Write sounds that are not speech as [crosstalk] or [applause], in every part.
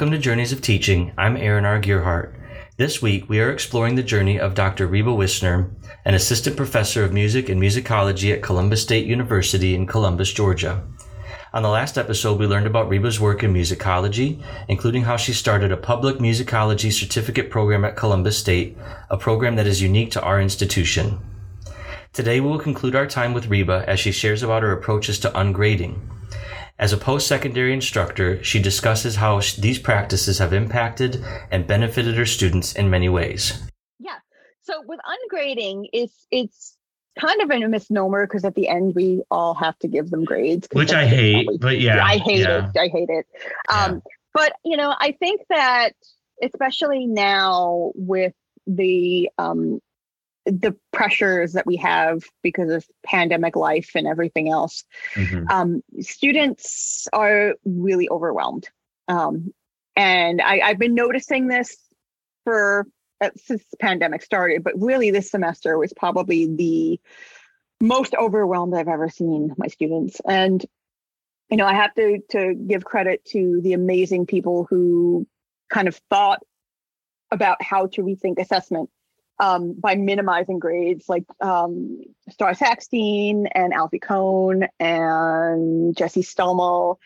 Welcome to Journeys of Teaching. I'm Aaron R. Gierhart. This week, we are exploring the journey of Dr. Reba Wissner, an assistant professor of music and musicology at Columbus State University in Columbus, Georgia. On the last episode, we learned about Reba's work in musicology, including how she started a public musicology certificate program at Columbus State, a program that is unique to our institution. Today, we will conclude our time with Reba as she shares about her approaches to ungrading. As a post secondary instructor, she discusses how these practices have impacted and benefited her students in many ways. Yeah. So with ungrading, it's it's kind of a misnomer because at the end we all have to give them grades. Which I hate, probably, but yeah. I hate yeah. it. I hate it. Um, yeah. But, you know, I think that especially now with the um, the pressures that we have because of pandemic life and everything else, mm-hmm. um, students are really overwhelmed. Um, and I, I've been noticing this for uh, since the pandemic started, but really this semester was probably the most overwhelmed I've ever seen my students. And you know, I have to to give credit to the amazing people who kind of thought about how to rethink assessment um, by minimizing grades, like um, Starr Sackstein and Alfie Kohn and Jesse Stommel.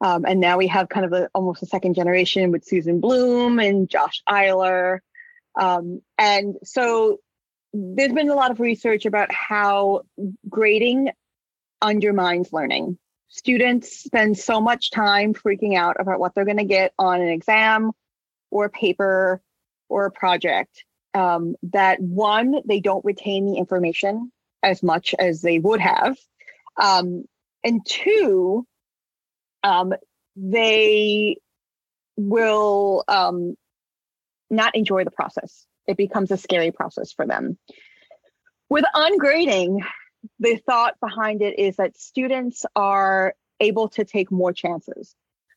Um, and now we have kind of a, almost a second generation with Susan Blum and Josh Eyler. Um, and so there's been a lot of research about how grading undermines learning. Students spend so much time freaking out about what they're going to get on an exam or a paper or a project um, that one, they don't retain the information as much as they would have. Um, and two, um, they will um, not enjoy the process. It becomes a scary process for them. With ungrading, the thought behind it is that students are able to take more chances.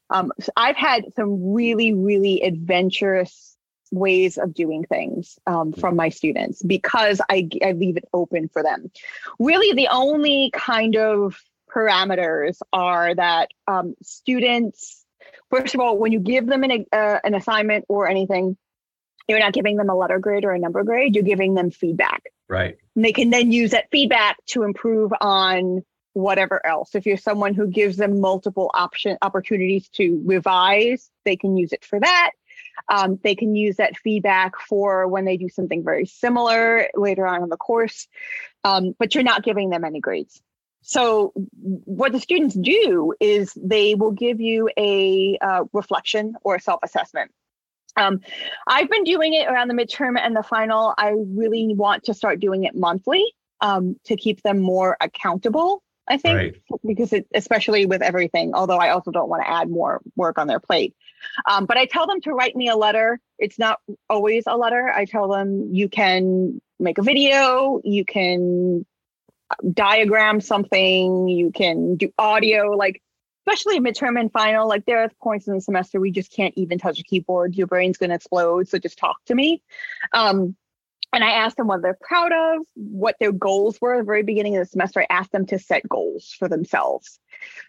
Um, so I've had some really, really adventurous ways of doing things um, from my students because I, I leave it open for them. Really, the only kind of parameters are that um, students, first of all, when you give them an, uh, an assignment or anything, you're not giving them a letter grade or a number grade, you're giving them feedback. Right. And they can then use that feedback to improve on whatever else. If you're someone who gives them multiple option opportunities to revise, they can use it for that. Um, they can use that feedback for when they do something very similar later on in the course, um, but you're not giving them any grades. So, what the students do is they will give you a uh, reflection or a self assessment. Um, I've been doing it around the midterm and the final. I really want to start doing it monthly um, to keep them more accountable. I think right. because it, especially with everything, although I also don't want to add more work on their plate. Um, but I tell them to write me a letter. It's not always a letter. I tell them you can make a video, you can diagram something, you can do audio, like especially midterm and final. Like there are points in the semester we just can't even touch a keyboard. Your brain's going to explode. So just talk to me. Um, and I asked them what they're proud of, what their goals were at the very beginning of the semester. I asked them to set goals for themselves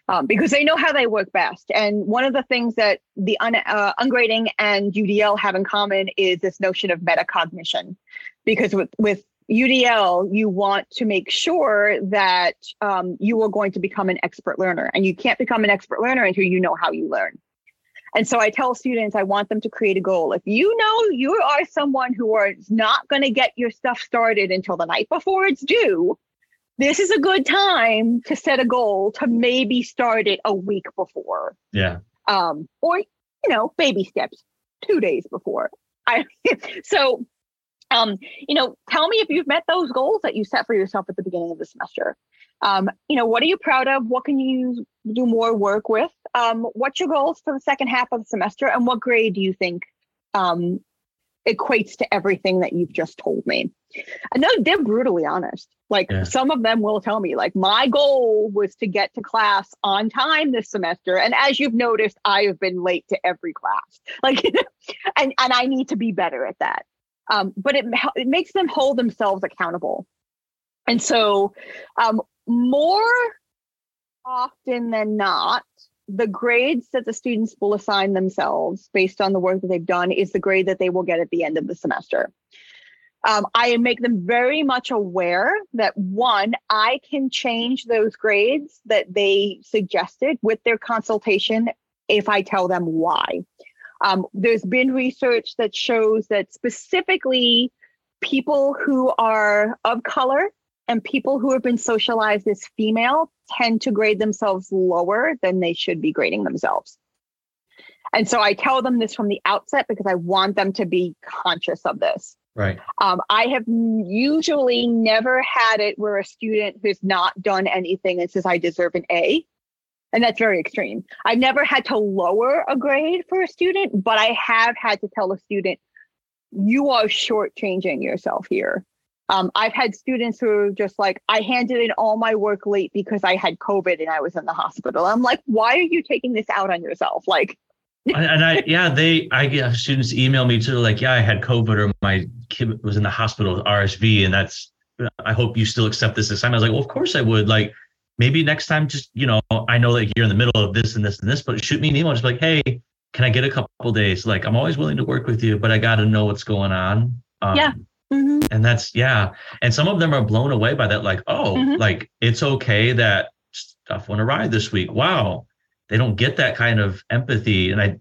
um, because they know how they work best. And one of the things that the un, uh, ungrading and UDL have in common is this notion of metacognition. Because with, with UDL, you want to make sure that um, you are going to become an expert learner. And you can't become an expert learner until you know how you learn. And so I tell students I want them to create a goal. If you know you are someone who is not going to get your stuff started until the night before it's due, this is a good time to set a goal to maybe start it a week before. Yeah. Um, or, you know, baby steps two days before. I [laughs] so um, you know, tell me if you've met those goals that you set for yourself at the beginning of the semester. Um, you know, what are you proud of? What can you do more work with? Um, what's your goals for the second half of the semester? And what grade do you think um, equates to everything that you've just told me? And they're, they're brutally honest. Like yeah. some of them will tell me, like, my goal was to get to class on time this semester. And as you've noticed, I have been late to every class. [laughs] Like, and, and I need to be better at that. Um, but it, it makes them hold themselves accountable. And so, um, more often than not, the grades that the students will assign themselves based on the work that they've done is the grade that they will get at the end of the semester. Um, I make them very much aware that one, I can change those grades that they suggested with their consultation if I tell them why. Um, there's been research that shows that specifically people who are of color and people who have been socialized as female tend to grade themselves lower than they should be grading themselves. And so I tell them this from the outset because I want them to be conscious of this. Right. Um, I have usually never had it where a student who's not done anything and says, I deserve an A. And that's very extreme. I've never had to lower a grade for a student, but I have had to tell a student, you are shortchanging yourself here. Um, I've had students who are just like, I handed in all my work late because I had COVID and I was in the hospital. I'm like, why are you taking this out on yourself? Like, and I, [laughs] yeah, they, I get students email me too, like, yeah, I had COVID or my kid was in the hospital with RSV, and that's, I hope you still accept this assignment. I was like, well, of course I would. Like, maybe next time, just, you know, I know that you're in the middle of this and this and this, but shoot me an email, just like, hey, can I get a couple days? Like, I'm always willing to work with you, but I got to know what's going on. Um, yeah. Mm-hmm. And that's, yeah. And some of them are blown away by that, like, oh, mm-hmm. like, it's okay that stuff went awry this week. Wow they don't get that kind of empathy. And I,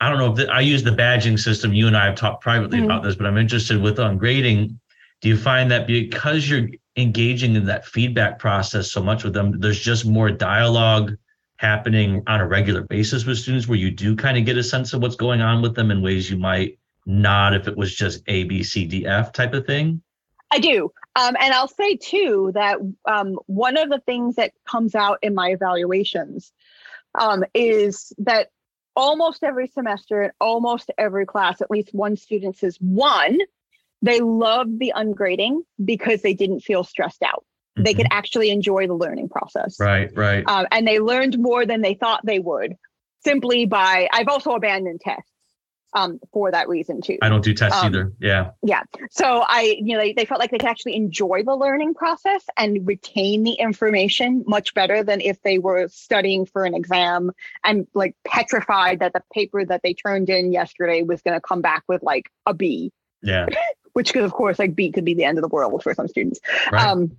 I don't know if the, I use the badging system. You and I have talked privately mm-hmm. about this, but I'm interested with ungrading. Do you find that because you're engaging in that feedback process so much with them, there's just more dialogue happening on a regular basis with students where you do kind of get a sense of what's going on with them in ways you might not if it was just A, B, C, D, F type of thing? I do. Um, and I'll say too that um, one of the things that comes out in my evaluations um, is that almost every semester in almost every class, at least one student says one, they loved the ungrading because they didn't feel stressed out. Mm-hmm. They could mm-hmm. actually enjoy the learning process. Right, right. Um, and they learned more than they thought they would simply by, I've also abandoned tests um, for that reason too. I don't do tests um, either. Yeah. Yeah. So I, you know, they, they, felt like they could actually enjoy the learning process and retain the information much better than if they were studying for an exam and like petrified that the paper that they turned in yesterday was going to come back with like a B. Yeah. [laughs] Which could, of course, like B could be the end of the world for some students. Right. Um,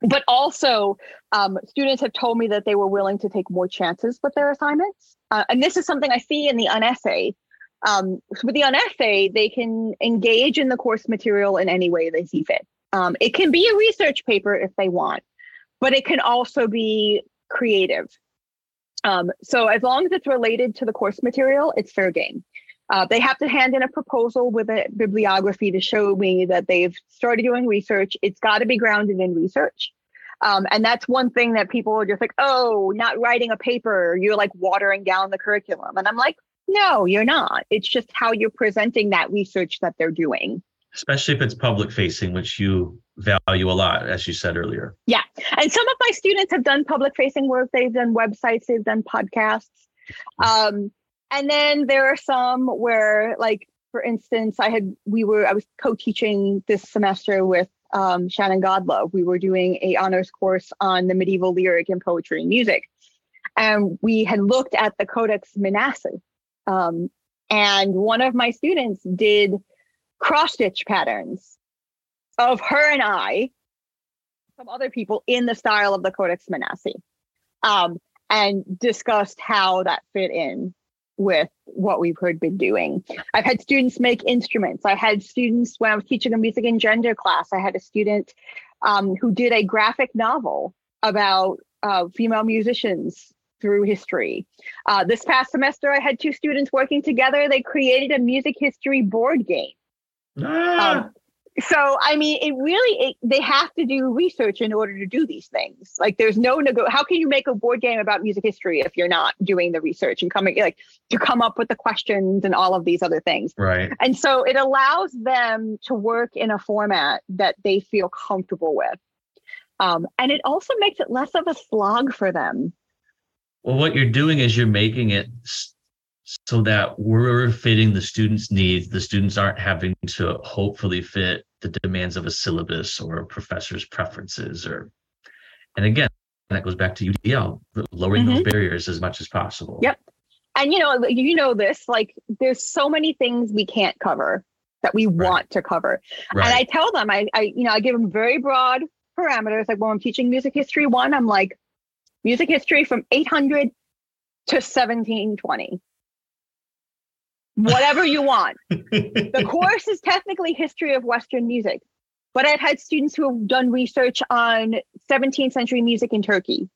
but also, um, students have told me that they were willing to take more chances with their assignments. Uh, and this is something I see in the unessay um, with the unessay, they can engage in the course material in any way they see fit. Um, it can be a research paper if they want, but it can also be creative. Um, so as long as it's related to the course material, it's fair game. Uh, they have to hand in a proposal with a bibliography to show me that they've started doing research. It's got to be grounded in research. Um, and that's one thing that people are just like, oh, not writing a paper, you're like watering down the curriculum. And I'm like, no, you're not. It's just how you're presenting that research that they're doing. Especially if it's public facing, which you value a lot, as you said earlier. Yeah. And some of my students have done public facing work, they've done websites, they've done podcasts. Um, and then there are some where, like, for instance, I had, we were, I was co teaching this semester with um, Shannon Godlove. We were doing a honors course on the medieval lyric and poetry and music. And we had looked at the Codex Manesse, um, and one of my students did cross stitch patterns of her and I, some other people in the style of the Codex Manesse, um, and discussed how that fit in with what we've heard been doing. I've had students make instruments. I had students when I was teaching a music and gender class. I had a student um, who did a graphic novel about uh, female musicians through history. Uh, this past semester, I had two students working together. They created a music history board game. Ah. Um, so I mean, it really it, they have to do research in order to do these things. Like, there's no nego. How can you make a board game about music history if you're not doing the research and coming like to come up with the questions and all of these other things? Right. And so it allows them to work in a format that they feel comfortable with. Um, and it also makes it less of a slog for them well, what you're doing is you're making it so that we're fitting the students' needs. The students aren't having to hopefully fit the demands of a syllabus or a professor's preferences or and again that goes back to UDL, lowering mm-hmm. those barriers as much as possible. Yep. And you know, you know this, like there's so many things we can't cover that we right. want to cover. Right. And I tell them, I, I, you know, I give them very broad parameters. Like when I'm teaching music history one, I'm like, music history from 800 to 1720. Whatever you want. the [laughs] course is technically history of Western music, but I've had students who have done research on 17th century music in Turkey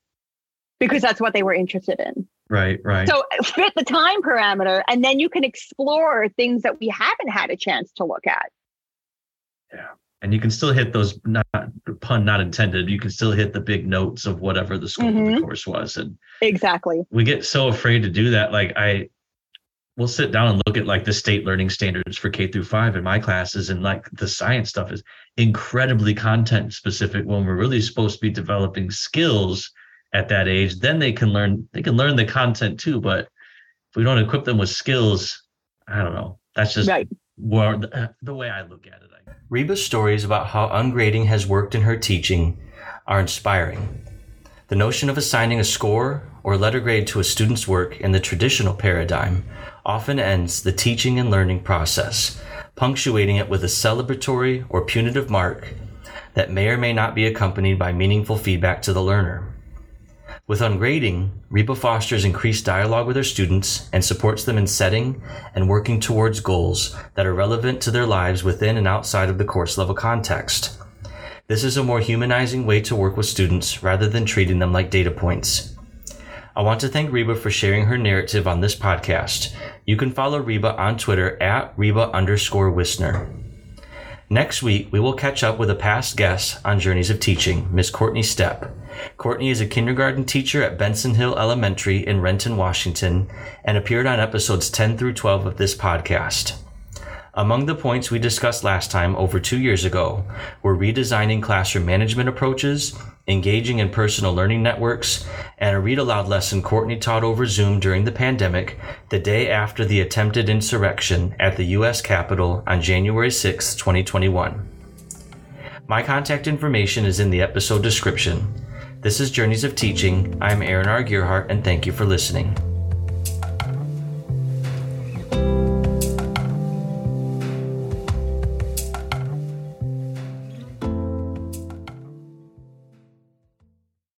because that's what they were interested in. Right, right. So fit the time parameter, and then you can explore things that we haven't had a chance to look at. Yeah. And you can still hit those not pun not intended. You can still hit the big notes of whatever the scope mm-hmm. of the mm-hmm. course was. And exactly. We get so afraid to do that. Like I we'll sit down and look at like the state learning standards for K through five in my classes, and like the science stuff is incredibly content specific when we're really supposed to be developing skills at that age, then they can learn they can learn the content too. But if we don't equip them with skills, I don't know. That's just right. where the, the way I look at it. Reba's stories about how ungrading has worked in her teaching are inspiring. The notion of assigning a score or letter grade to a student's work in the traditional paradigm often ends the teaching and learning process, punctuating it with a celebratory or punitive mark that may or may not be accompanied by meaningful feedback to the learner. With ungrading, Reba fosters increased dialogue with her students and supports them in setting and working towards goals that are relevant to their lives within and outside of the course level context. This is a more humanizing way to work with students rather than treating them like data points. I want to thank Reba for sharing her narrative on this podcast. You can follow Reba on Twitter at Reba underscore Wissner. Next week, we will catch up with a past guest on Journeys of Teaching, Miss Courtney Stepp. Courtney is a kindergarten teacher at Benson Hill Elementary in Renton, Washington, and appeared on episodes 10 through 12 of this podcast. Among the points we discussed last time over two years ago were redesigning classroom management approaches, engaging in personal learning networks, and a read aloud lesson Courtney taught over Zoom during the pandemic the day after the attempted insurrection at the U.S. Capitol on January 6, 2021. My contact information is in the episode description. This is Journeys of Teaching. I'm Aaron R. Gierhart, and thank you for listening.